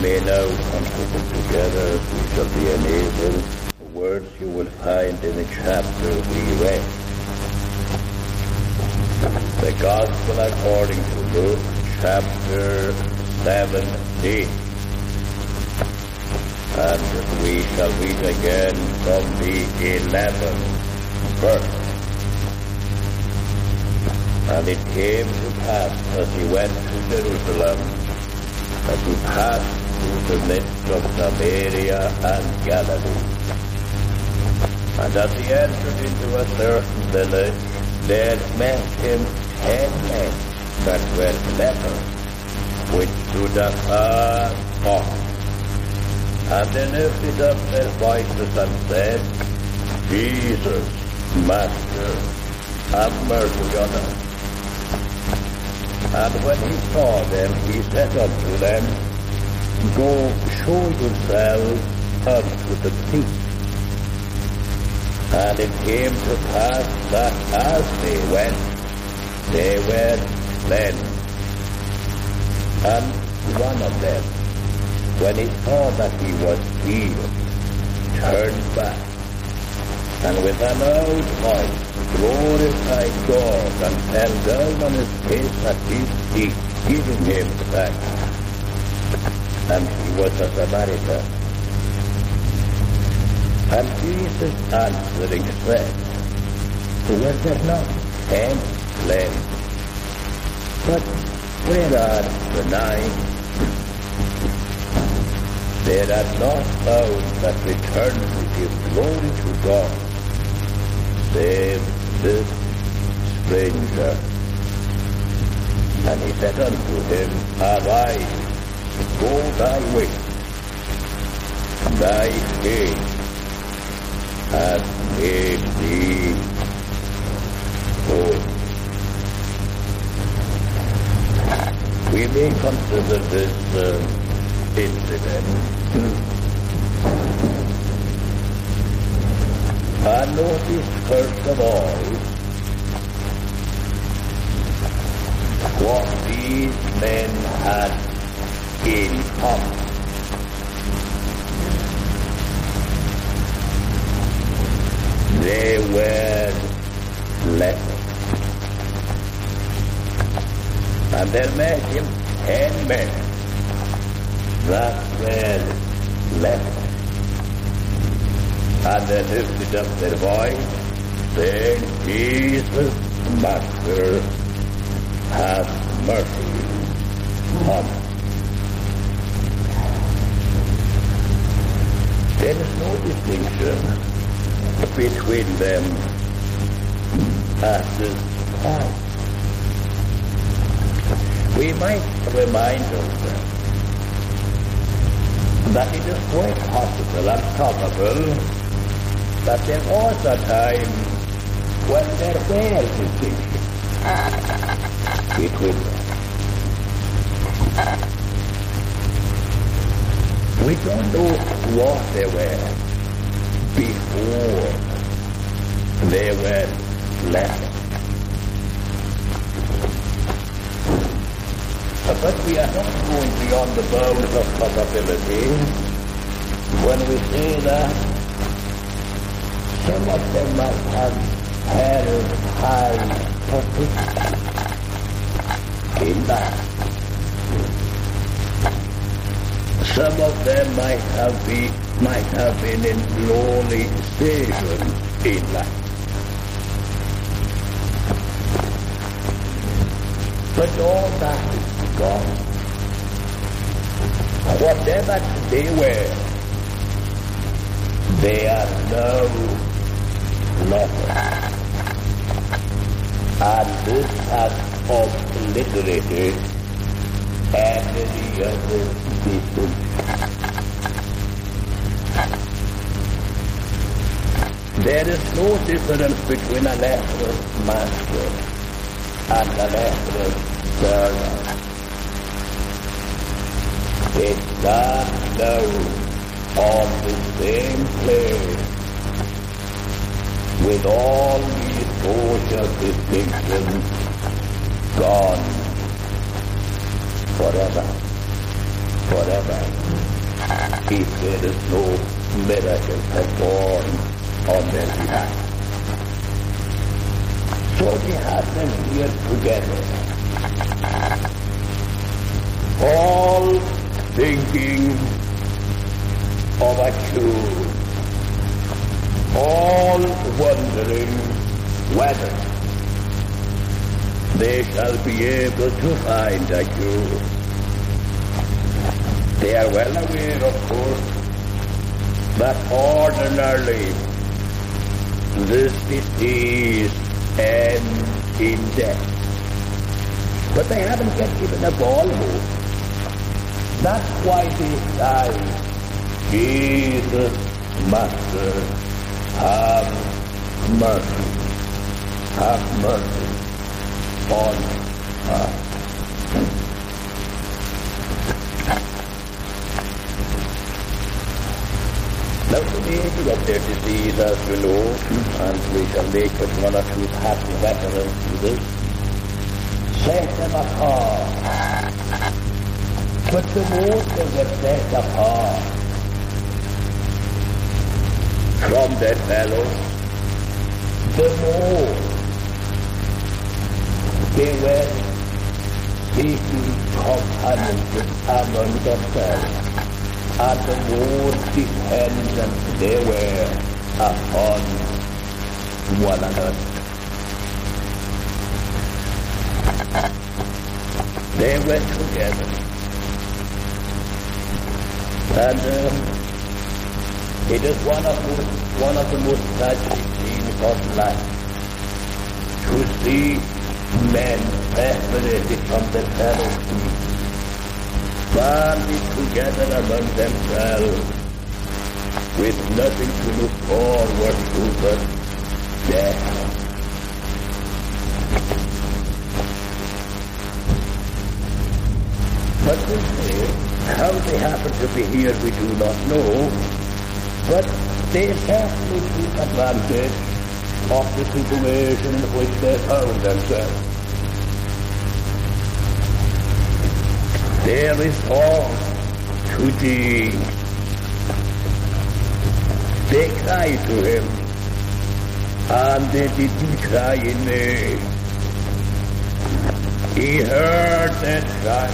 may now consider together, we shall be enabled the words you will find in the chapter we read. The Gospel according to Luke, chapter 17. And we shall read again from the 11th verse. And it came to pass as he went to Jerusalem that he passed the midst of Samaria and Galilee. And as he entered into a certain village, there met him ten men that were lepers, which stood afar off. And they lifted up their voices and said, Jesus, Master, have mercy on us. And when he saw them, he said unto them, Go show yourselves unto the priest. And it came to pass that as they went, they were cleansed. And one of them, when he saw that he was healed, turned back, and with a loud voice glorified God and fell down on his face at his feet, giving him thanks. And he was a Samaritan. And Jesus answering said, Were there not ten cleansed? But where are the nine? There are not found that return to give glory to God, save this stranger. And he said unto him, Arise, go thy way. Thy faith hath made thee whole. We may consider this uh, incident And notice first of all what these men had in common. They were lepers. And there met him ten men that were lepers. And they lifted up their voice, saying, Jesus, Master, have mercy on us. There is no distinction between them at this time. We might remind ourselves that it is quite possible and probable that there was a time when there were distinctions between them. We don't know what they were before they were left. But we are not going beyond the bounds of possibility when we say that some of them might have held high position in life. Some of them might have been might have been in lowly station in life. But all that is gone. Whatever they were, they are now nothing. And this has obliterated every other distinction. There is no difference between a leprous master and a leprous servant. They stand now on the same place with all these social distinctions gone forever. forever if there is no miracle performed on their behalf. So they have them here together, all thinking of a cure, all wondering whether they shall be able to find a cure. They are well aware, of course, that ordinarily this disease ends in death. But they haven't yet given up all hope. That's why they say, Jesus, Master, have mercy, have mercy on us. Now of their disease, as we know, and we shall make but one or two happy reference to this, set them apart. But the more they were set apart from their fellows, the more they were seeking companionship among themselves and the more dependent they were upon one another. They went together. And um, it is one of, the, one of the most tragic scenes of life to see men separated from the fellow people banded together among themselves with nothing to look forward to but death. But we say, how they happen to be here we do not know, but they certainly took advantage of the situation in which they found themselves. There is all to thee. They cried to him, and they didn't cry in vain. He heard their cry.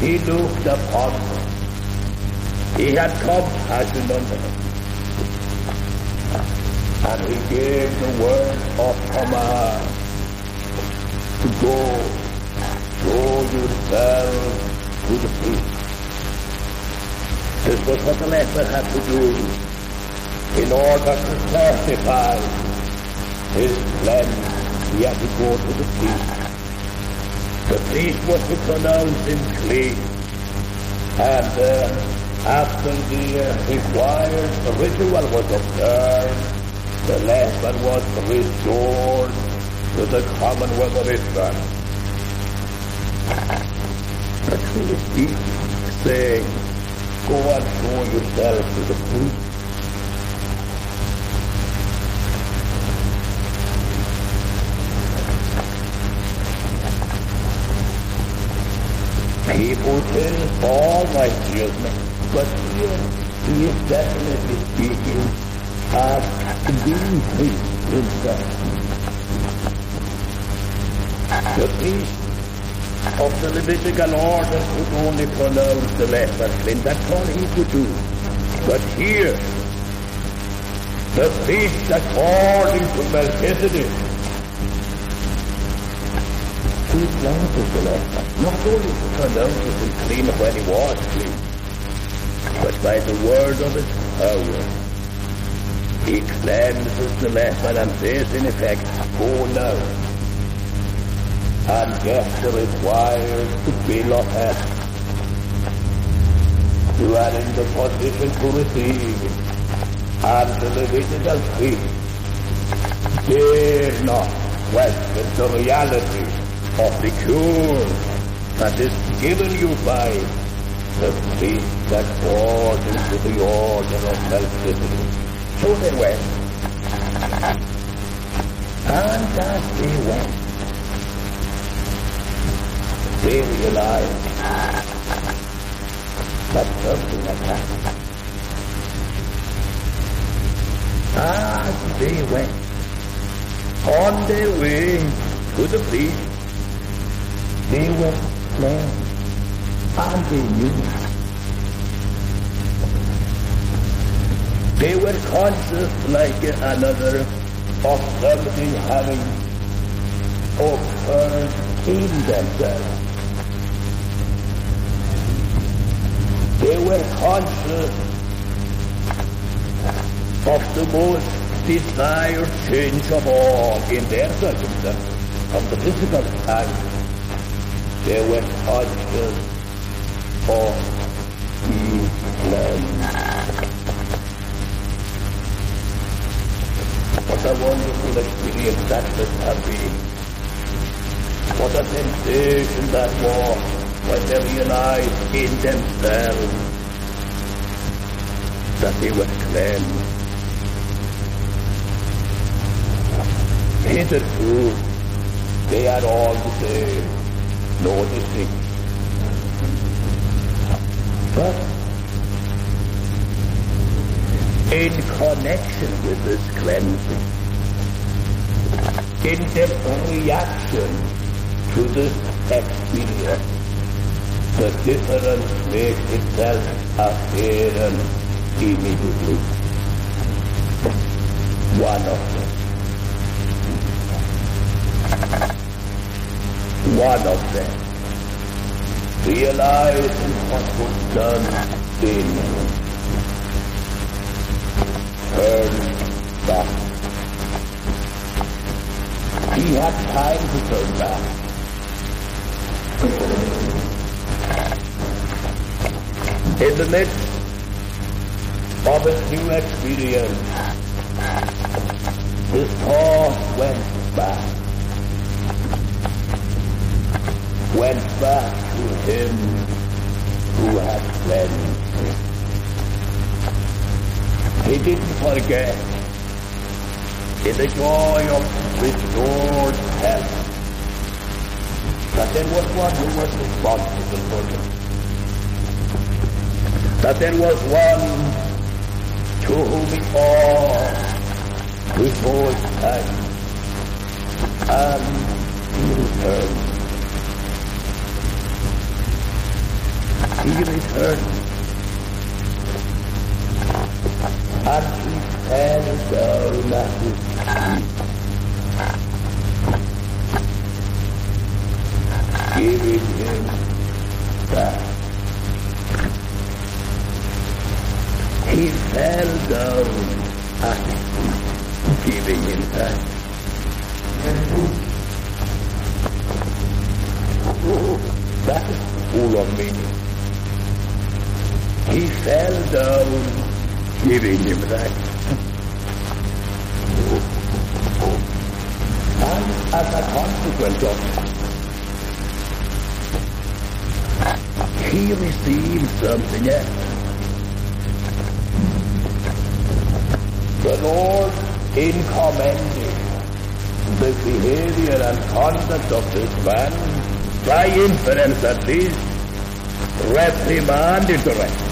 He looked upon them. He had compassion on them. And he gave the word of command to go, show yourselves to the priest. This was what the leper had to do in order to certify his cleanse. He had to go to the priest. The priest was to pronounce him clean. And uh, after the uh, required ritual was observed, the leper was restored to the commonwealth of Israel. But who is he saying, go and show yourself to the priest? People tell all righteousness, but here he is definitely speaking as being priest himself. The priest of the Levitical order could only pronounce the leper clean. That's all he could do. But here, the priest according to Melchizedek, he cleanses the leper. Not only to pronounce him clean when he was clean, but by the word of his power, he cleanses the leper and says in effect, now and the required bill of health. You are in the position to receive and the Levitical priest dare not question the reality of the cure that is given you by the priest that falls into the order of Melchizedek. So they went. And as they went, they realized But something had happened. As they went on their way to the feast, they were slain, and they knew They were conscious like another of something having occurred in themselves. They were conscious of the most desired change of all in their circumstances, of the physical side. They were conscious of the cleansed. What a wonderful experience that must have been. What a sensation that was when they realized in themselves that they were cleansed. Hitherto, they are all the same, no distinction. But in connection with this cleansing, in the reaction to this experience, the difference makes itself apparent immediately. One of them. One of them realizing what was done in He had time to turn back. In the midst of his new experience, his thoughts went back. Went back to him who had cleansed. He didn't forget in the joy of restored health that there was one who was responsible for him. That there was one to whom he all before time and he returned. He returned and he fell down at his feet, giving him back. He fell down at giving him back. That is full of meaning. He fell down giving him that. and as a consequence of he received something else. The Lord, in commending the behavior and conduct of this man, by inference at least, reprimanded the rest.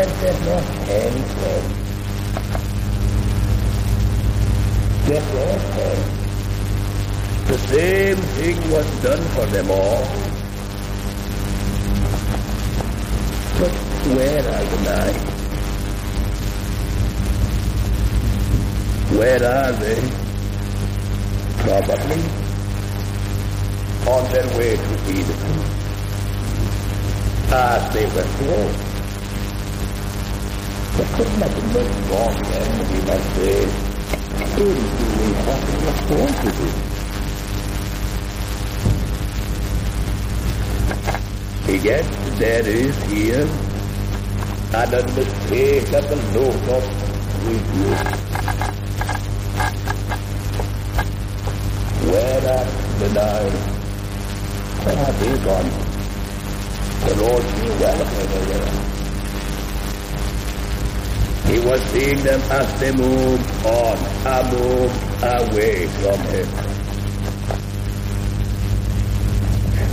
Friends? There were friends. The same thing was done for them all. But where are the nine? Where are they? Probably on their way to king. As they were told. There could not be much wrong then, is here an unmistakable note of rebuke. Where are the nine? Where have they gone? The Lord knew well where they were. He was seeing them as they moved on, and moved away from him.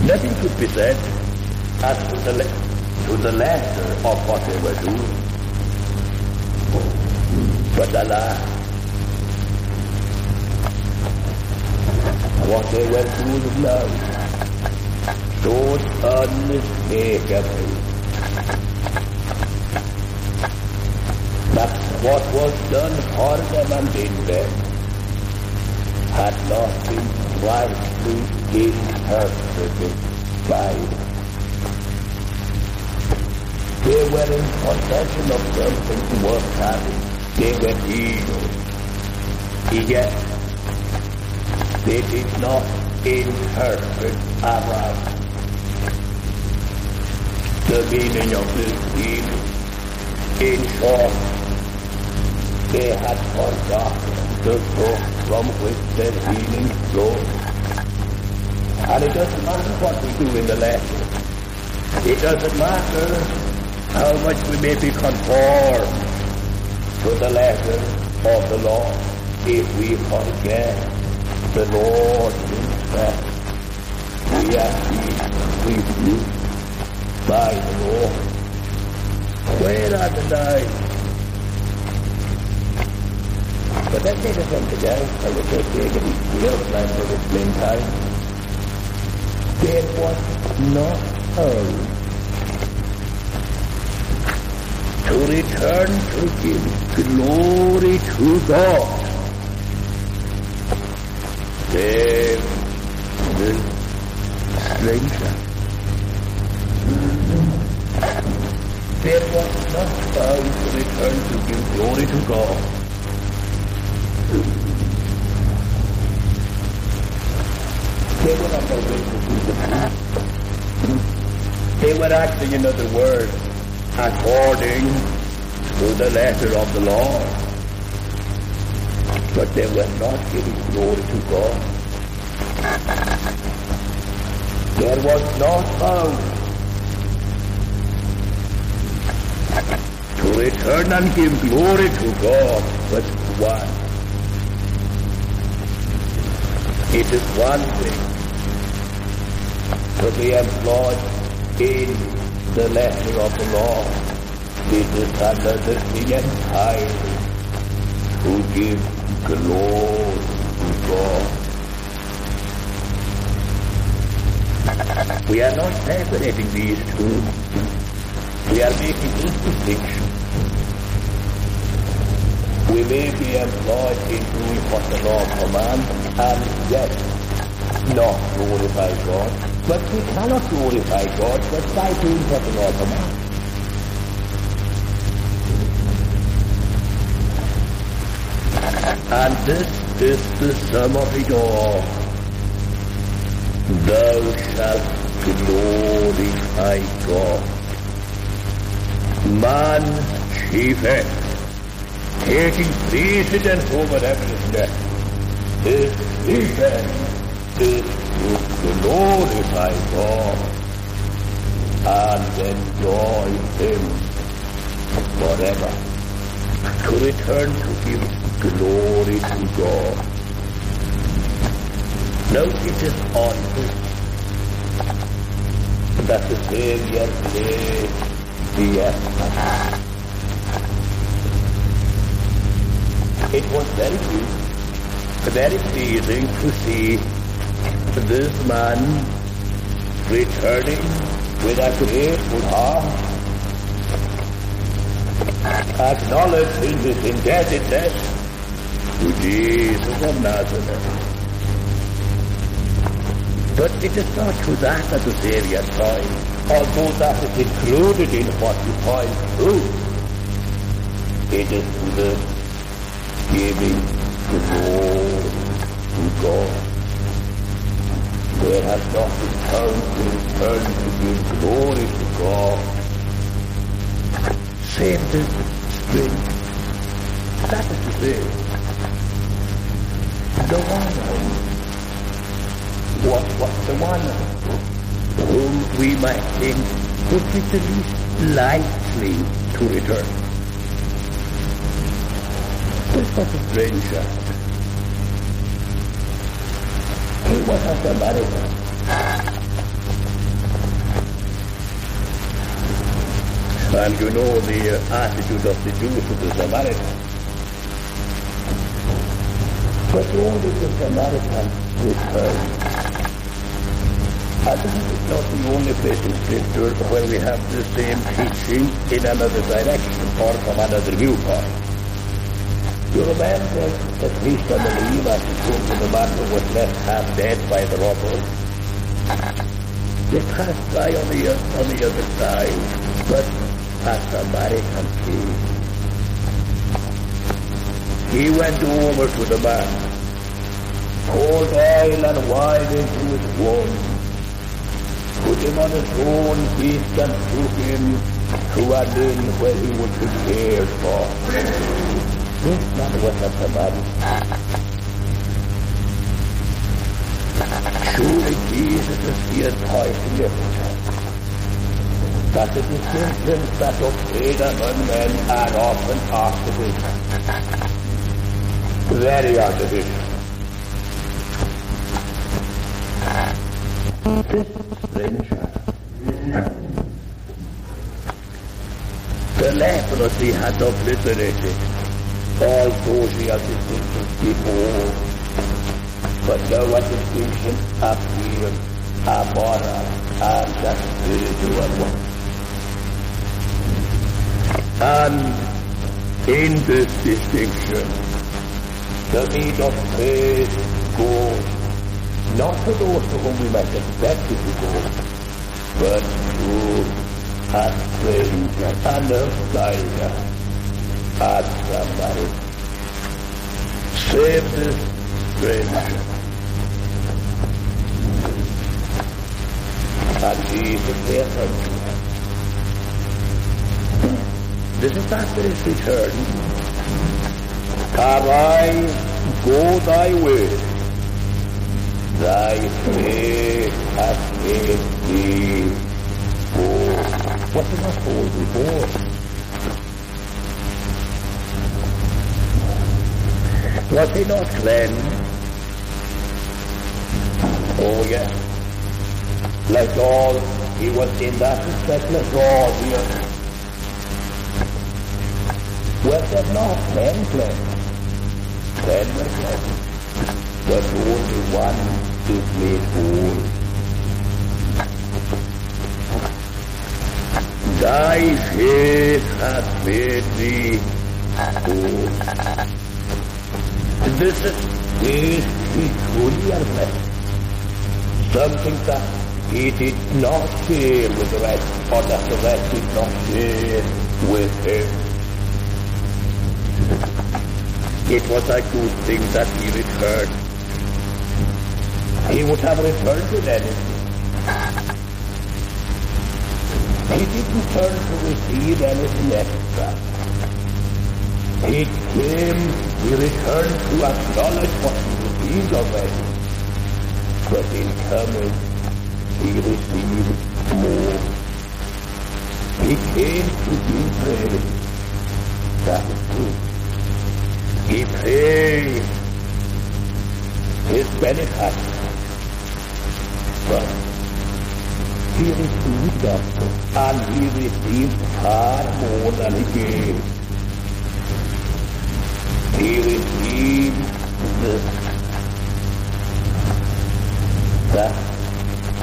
Nothing could be said as to the, to the letter of what they were doing. But alas, what they were doing now, so unmistakably, that what was done for them and in them had not been rightly interpreted by them. They were in possession of something worth having. They were healed. Yet, they did not interpret aright the meaning of this healing. In short, they had forgotten the book from which their healing flowed. And it doesn't matter what we do in the lesson. It doesn't matter how much we may be conformed to the letter of the law if we forget the Lord himself. We are being rebuked by the Lord. Where are the knives? But that us on today. I was just taking the outline for this time. There was not home to return to give glory to God. Then the stranger. There was not found to return to give glory to God. They were not They were acting, in other words, according to the letter of the law. But they were not giving glory to God. There was not found to return and give glory to God, but one. It is one thing to be employed in the letter of the law. It is another thing entirely to give glory to God. We are not separating these two. We are making this distinction. We may be employed in doing what the law commands Um, and yet not glorify God. But we cannot glorify God but by doing what the commands. And this is the sum of it all. Thou shalt glorify God. Man's chief taking precedence over everything else, his chief end is to glorify God and enjoy Him forever. To return to Him, glory to God. Is on this that the Savior laid the emphasis. It was very good, very pleasing to see this man returning with a grateful heart, acknowledging his indebtedness to Jesus of Nazareth. But it is not to that that the Savior points, although that is included in what he points to. It is to the giving to God. There has not been found to return to give glory to God. Save the spring. That is to say, the one what was the one whom we might think would be the least likely to return. This was a strange stranger. He was a Samaritan. And you know the uh, attitude of the Jews to the Samaritans. But only the Samaritans returned. I think it's not the only place in Scripture where we have the same teaching in another direction or from another viewpoint. You remember that Krishna believed to the man who was left half dead by the robbers? They passed by on the, on the other side, but a Samaritan came. He went over to the man, poured oil and wine into his wound, put him on his own beast and took him to an inn where he would be This man was a Samaritan. Surely Jesus is here pointing it. That the distinctions that obeyed among men are often artificial. Very artificial. This stranger. The leprosy had obliterated all social distinctions before, but now a distinction appeared, a moral and a spiritual one. And in this distinction, the need of faith goes not to those to whom we might expect it to go, but to a stranger, an outsider, a somebody. Save this stranger. And Jesus answered, this is after his return. Arise, go thy way. Thy faith hath made thee whole. What was not whole before? Was he not then? Oh yes. Like all, he was in that respect like all here. Was it not ten cleansed? Ten were. But only one is made whole. Thy faith hath made thee whole. This is peculiarness. Something that he did not share with the rest, or that the rest did not share with him. It was a good thing that he returned. He would have returned with anything. He didn't turn to receive anything extra. He came, he returned to acknowledge what he received already. But in coming, he received more. He came to be praised. That is true. He paid his benefactor. But he received also, and he received far more than he gave. He received this, that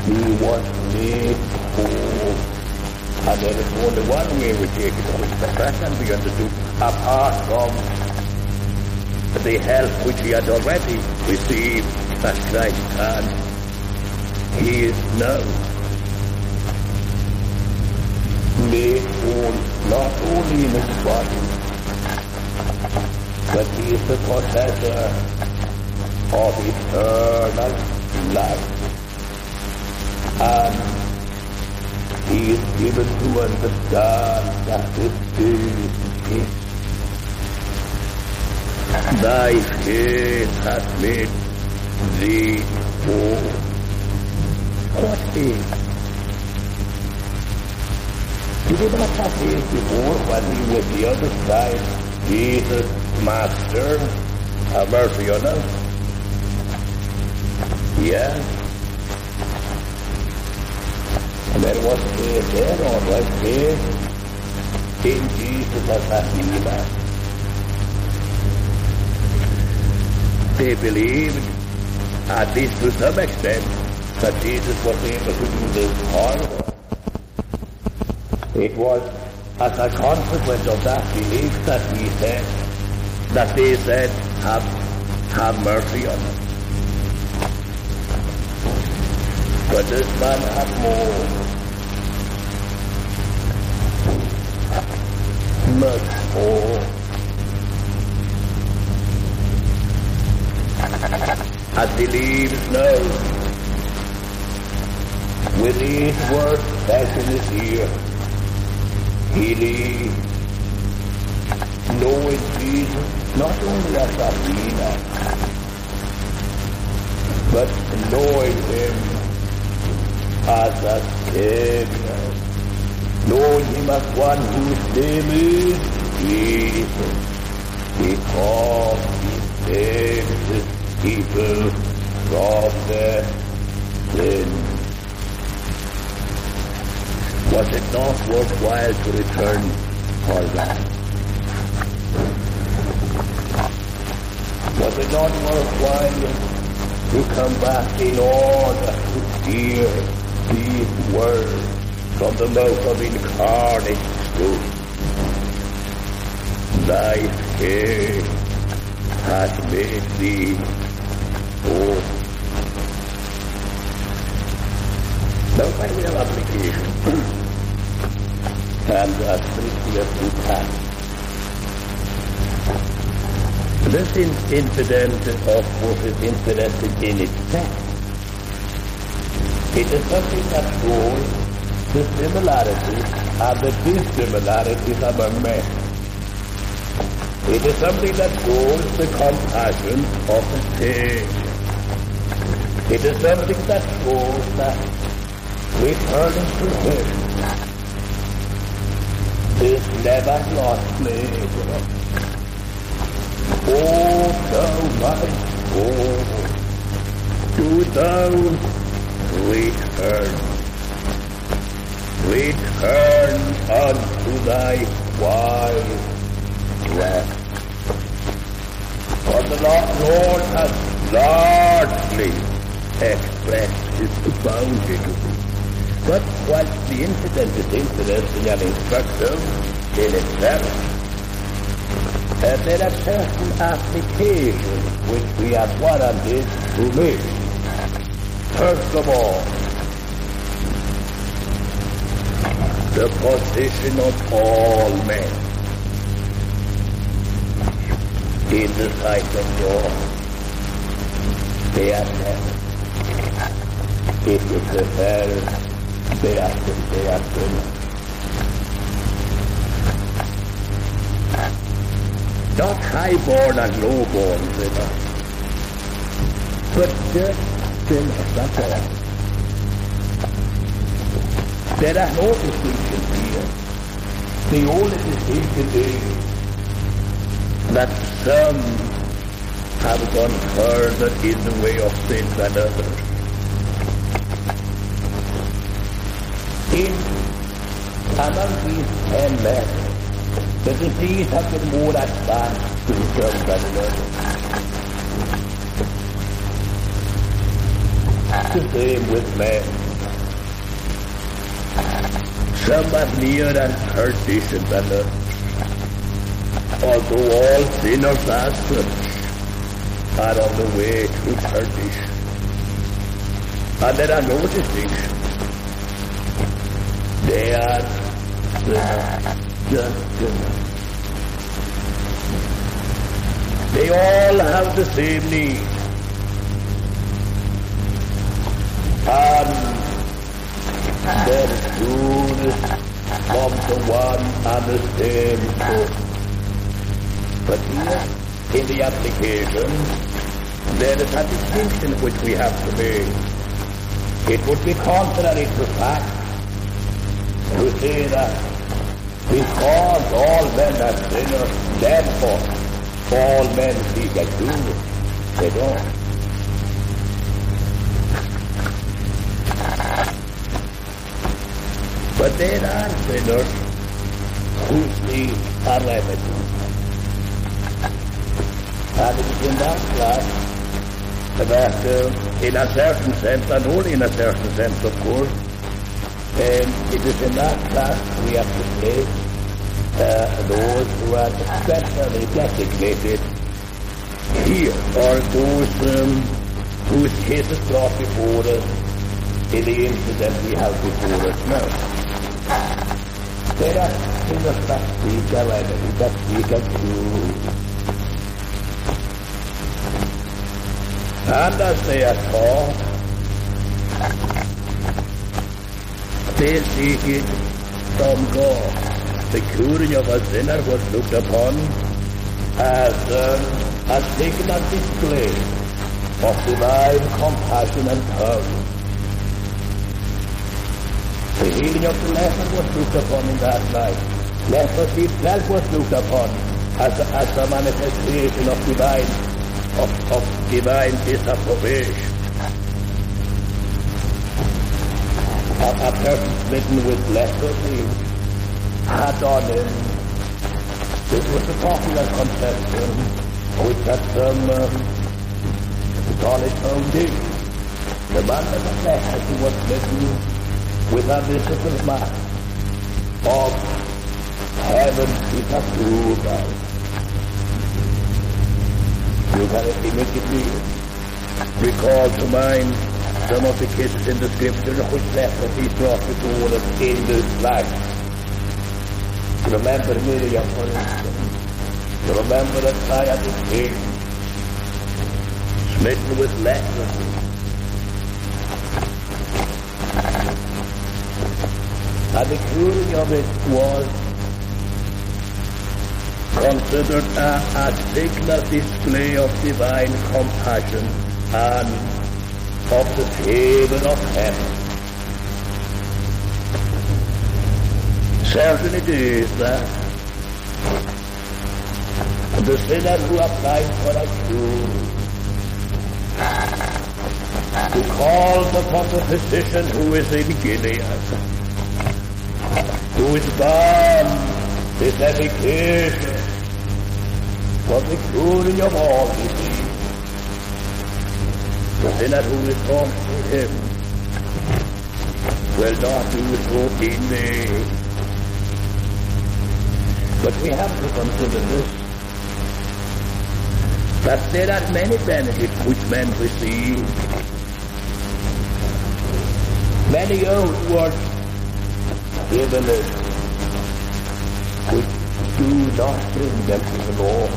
he was made whole. And there is only one way we take it out. That can to understood apart from the help which he had already received at Christ's hand. He is now made whole not only in his body, but he is the possessor uh, of eternal life. And he is given to understand that this is his. Thy faith hath made thee whole. What is? Did he not have faith before when he was the other side? Jesus, Master, have mercy on us. Yes. And was faith there, all right, faith. in Jesus as a healer. They believed, at least to some extent, that Jesus was able to do this for It was as a consequence of that belief that he said, that they said, have, have mercy on us. But this man had more. Much more. As he leaves now, with these words back in his ear, he leaves, knowing Jesus not only as a healer, but knowing him as a Savior. Knowing him as one whose name is Jesus, because he saves his people from their sins. Was it not worthwhile to return for that? Was it not worthwhile to come back in order to hear these words from the mouth of incarnate truth. Thy faith hath made thee whole. Now, by way of application, and a spiritual to pass. This incident, of course, is incident in itself. It is something that shows the similarities and the dissimilarities among men. It is something that shows the compassion of the Savior. It is something that shows that we returning to Him is never lost labor. Oh, thou my soul, do thou return. Return unto thy wise rest. For the Lord has largely expressed his bounty to thee. But whilst the incident is interesting and instructive in itself, uh, there are certain applications which we are warranted to make. First of all, the position of all men in the sight of God. They are. It is the hell they are they are sinners. Not high-born and low-born but just sinners, that's all. Uh, there are no distinctions here. The only distinction is that some have gone further in the way of sin than others. In among these ten men, the disease has been more advanced to some than another. the same with man. Some are near and perdition than others. Although all sinners as such are on the way to perdition. And there are no distinctions. They are sinners, just sinners. They all have the same need. And then soon from the one and the same source. But here, in the application, there is a distinction which we have to make. It would be contrary to fact to say that because all men are sinners, therefore all men seek a cure. They don't. But there are sinners who's the calamity. And it's in that class that uh, in a certain sense, and only in a certain sense, of course, um, it is in that class we have to place uh, those who are especially designated here, or those um, whose cases brought before us in the incident we have before us now. There are in the fact speaker, like the speaker too. And as they are taught, they seek it from God. The curing of a sinner was looked upon as um, a signal display of divine compassion and power. The healing of the leper was looked upon in that light. Leprosy itself was looked upon as a, as a manifestation of divine of, of divine disapprobation. A, a person smitten with leprosy had on him. This was a popular conception which had some um, solid foundation. The man of the leprosy was smitten with a visible mark of heaven's disapproval. You can immediately recall to mind some of the cases in the scripture which left he brought before us in this life. Remember Miriam, for instance. Remember that Uzziah the king, smitten with leprosy. And the curing of it was considered a, a signal display of divine compassion and of the favor of heaven. Certain it is that the sinner who applies for a cure, who calls upon the physician who is in Gilead, who is bound with education, for the curing of all disease. The sinner who is come to him will not do so in vain. But we have to consider this, that there are many benefits which men receive. Many outward privileges which do not bring them to the Lord.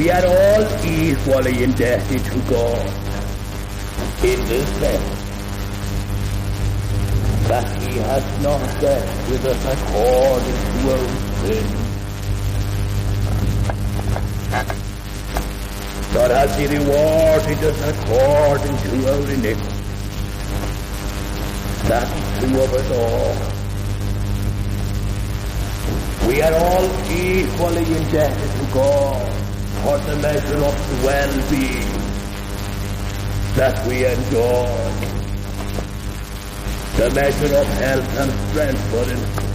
We are all equally indebted to God in this sense that He has not dealt with us according to our sin. But has He rewarded us according to our iniquity. That's true of us all. We are all equally indebted to God for the measure of well-being that we enjoy. The measure of health and strength for it.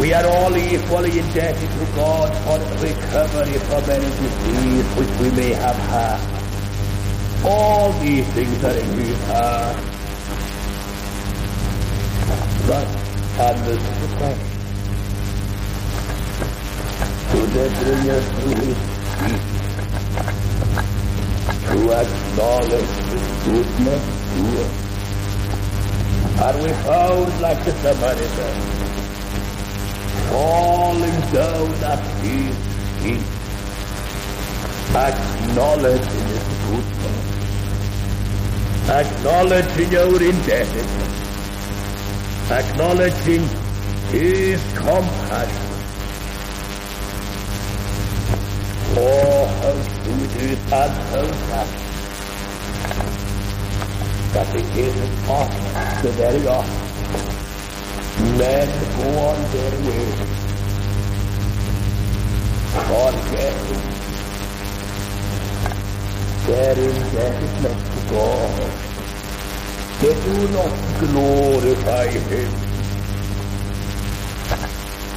We are all equally indebted to God for the recovery from any disease which we may have had. All these things are in his heart. But, and acknowledge his goodness to us. Are we found like the Samaritan, falling down at his feet, acknowledging his goodness? acknowledging our indebtedness, acknowledging His compassion. And how happy that it isn't often, so very often, men go on their way, therein there is not to God. They do not glorify Him.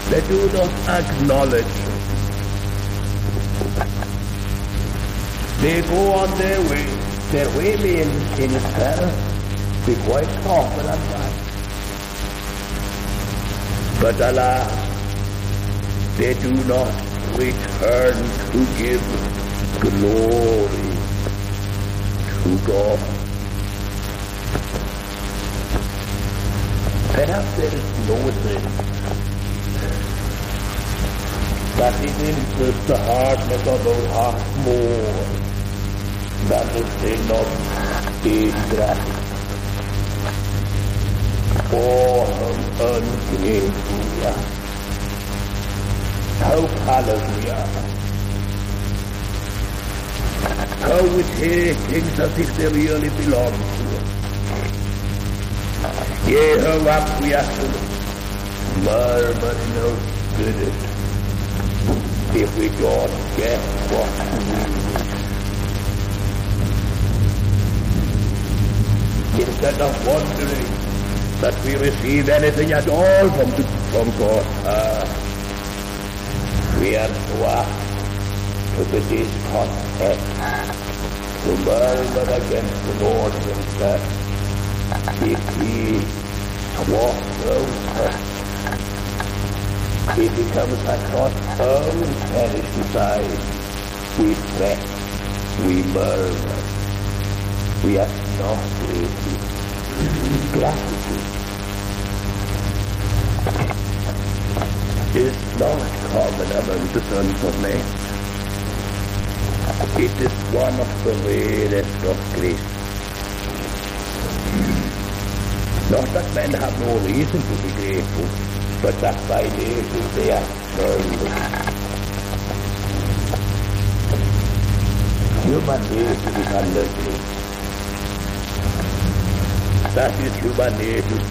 They do not acknowledge They go on their way. Their way may in, itself be quite proper and right. But alas, they do not return to give glory to God. Perhaps there is no sin that it interests the hardness of those hearts more than the sin of ingratitude. Oh, how ungrateful we are. How we take things as if they really belong to us. Yea, how acquiescent, murmuring how spirit, if we don't get what we need. Instead of wondering that we receive anything at all from, from God. Uh, we are apt to be discontent, to murmur against the Lord himself. If he walks out, he becomes a own perished beside. We fret, we murmur, we are grateful gratitude is not common among the sons of men. It is one of the rarest of grace. Not that men have no reason to be grateful, but that by nature they are serving. Human nature is understood that is human nature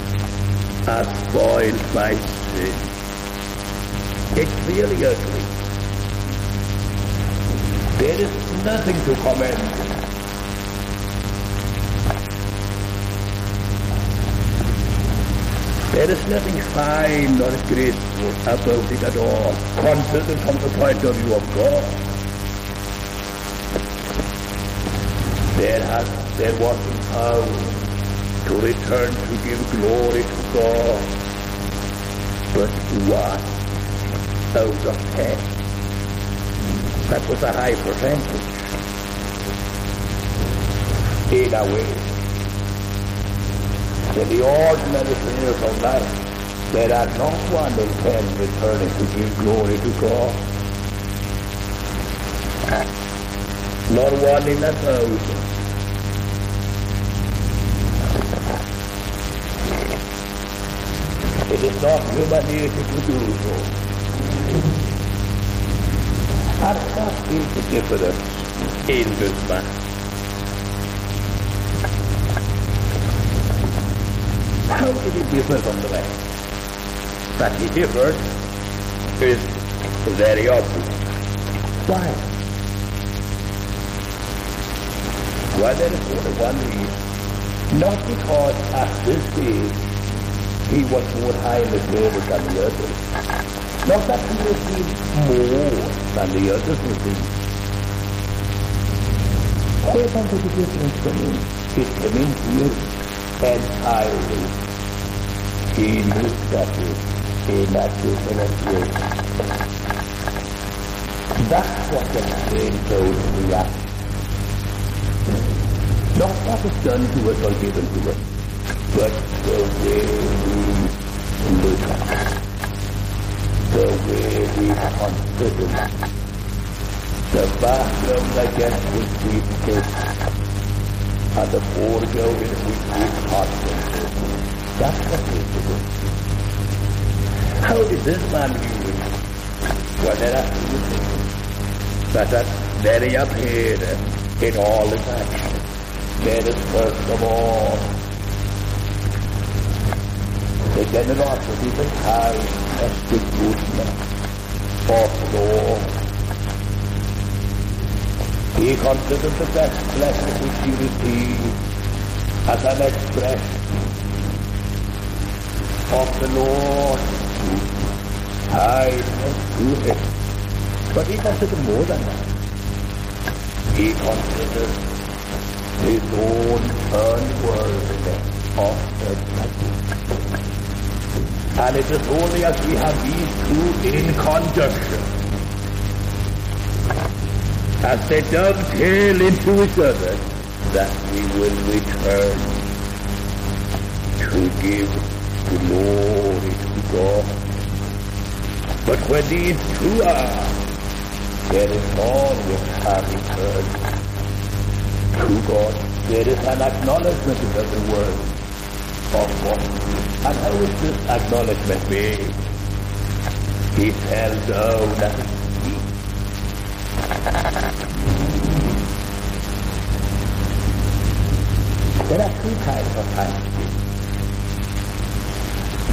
as spoiled by sin. It's really ugly. There is nothing to commend. There is nothing fine or graceful about it at all, considered from the point of view of God. There has, there was found to return to give glory to God. But what? Out of ten. That was a high percentage. In a way. In the ordinary affairs of life, there are not one in ten returning to give glory to God. Not one in a thousand. It is not human nature to do so. And that is the difference in this man. How did he differ from the rest? That he differed is very obvious. Why? Why there is only one reason. Not because at this stage he was more highly favored than the others. Not that he received more than the others received. Hold on to the difference for me. It came into you entirely. He looked at it in a different. That's what explains those reactions. Not what is done to us or given to us but the way we look, the way we consider the background against which we sit, and the foreground in which we contemplate. That's what we do. How did this man view it? Well, there are two things that are very apparent in all his actions. There is first of all kindness, the goodness of Lord. He considered the best blessing which he received as an expression of the Lord kindness to him. But he considered more than that. He considered his own unworthiness of the blessing. And it is only as we have these two in conjunction, as they dovetail into each other, that we will return to give glory to God. But when these two are, there is always a return to God. There is an acknowledgement of the word what. And how is this acknowledgement made? He tells down that it's me. There are two kinds of thanksgiving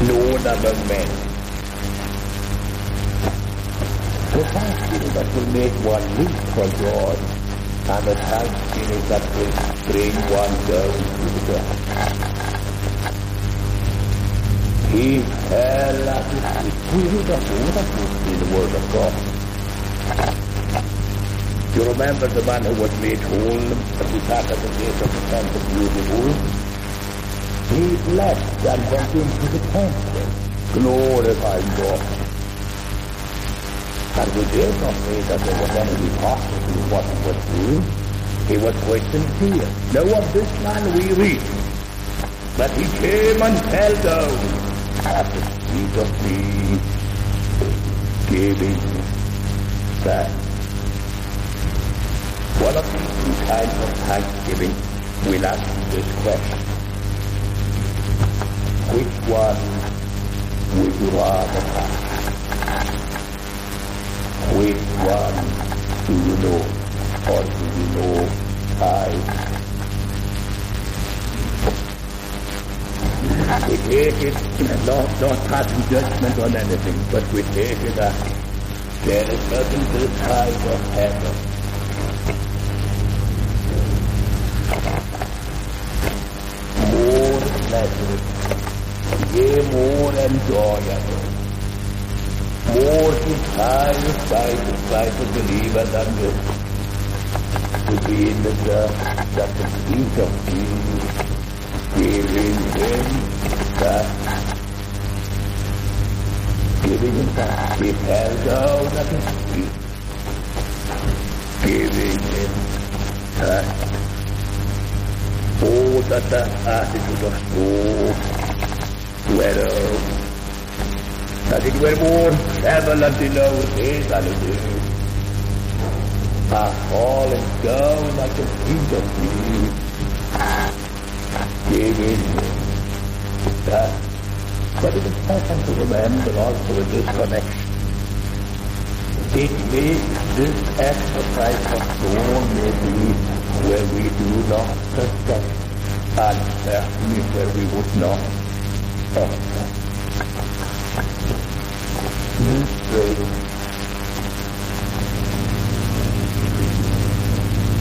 known among men. The thanksgiving that will make one live for God, and the thanksgiving that will bring one down to the ground. He his feet. We read of all of in the Word of God. You remember the man who was made whole, who sat at the gate of the temple beautiful? He left and went into the temple, glorifying God. And we dare not say that there was any hypocrisy in what he was doing. He was quite sincere. Now of this man we read that he came and fell down at the feet of Jesus, giving thanks. One of these two kinds of thanksgiving will answer this question. Which one would you rather have? Which one do you know? Or do you know I? We take it not, not passing judgment on anything, but we take it that there is nothing this side of heaven more pleasant, yea, more enjoyable, more desirous by the sight of believer than this, to be in the dust at the feet of Jesus, giving him that, giving him that, he fell down at his feet, giving him that Oh, that the attitude of soul whereof that it were more prevalent in our days than it is. Are falling down at the feet of giving But it is important to remember also in this connection. It makes this exercise of soul maybe where we do not suspect and certainly where we would not suspect.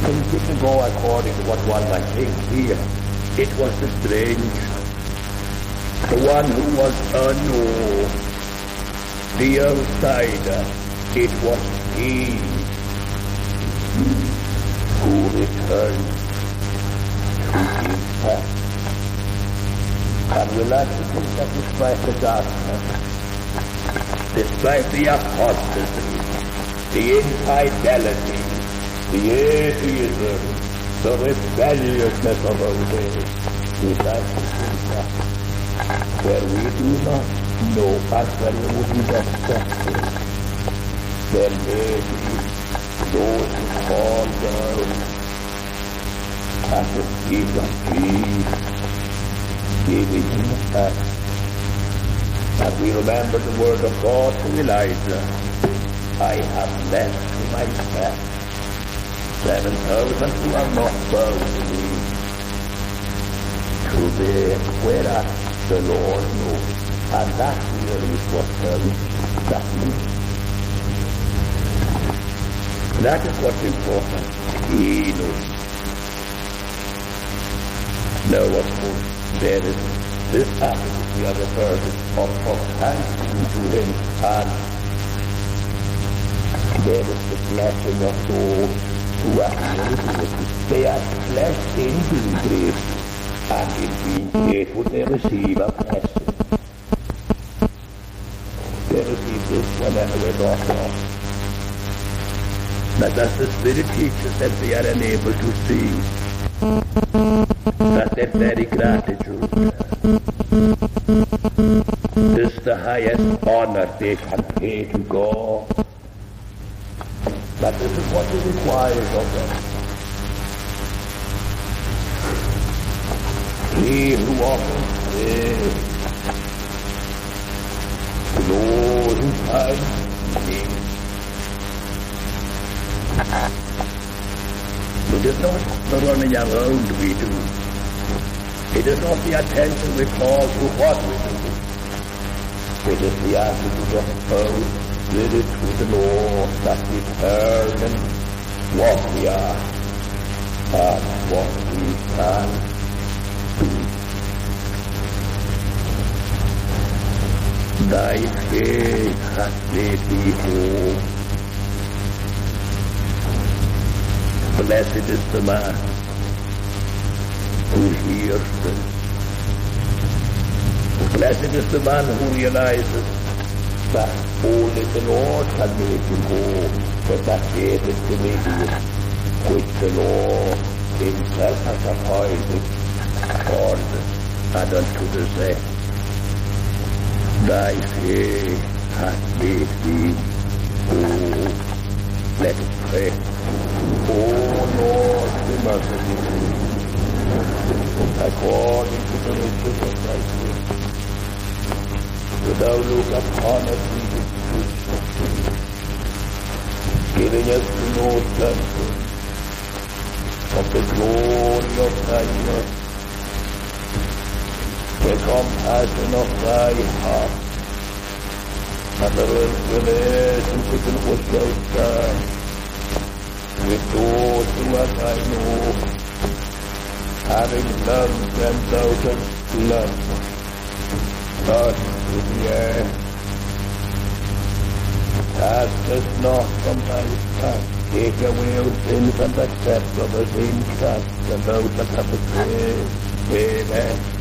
Things didn't go according to what one might think here. It was the strange, the one who was unknown, the outsider. It was he who returned to his past. And we like to that despite the darkness, despite the apostasy, the infidelity, the atheism, the rebelliousness of our days, we like where we do not know where expect it, there may be those who fall down at the feet of Jesus, giving thanks. And we remember the word of God to Elijah, I have left to myself seven thousand who are not bound to me, to be whereas the Lord knows. And that really is what um, that means. That is what's important. Venus. Now, of course, there is this passage we are referred of, of thanksgiving to him and there is the blessing of those who are faithful. They are blessed in being grateful faithful they receive a blessing. They receive this they not lost. But as the Spirit teaches that we are unable to see that that very gratitude This is the highest honor they can pay to God. That this is what He requires of them. He who offers praise, glorifies me. It is not the running around we do. It is not the attention we call to what we do. It is the attitude of both Spirit to the Lord that determine what we are and what we can Thy faith hath made thee whole. Blessed is the man who hears this. Blessed is the man who realizes that only the Lord can make him whole, but that faith is the medium which the Lord himself has appointed for and unto the saint. Thy faith hath made thee whole. Let us pray. O Lord, be merciful according to the riches of thy grace. So thou look upon us with truth, giving us to know something of the glory of thy mercy, the compassion of thy heart, and the relationship which thou stand with those thy know having loved them thou dost love. To the earth. Cast us not from. Take away our sins and accept of us in and shalt have the. Amen.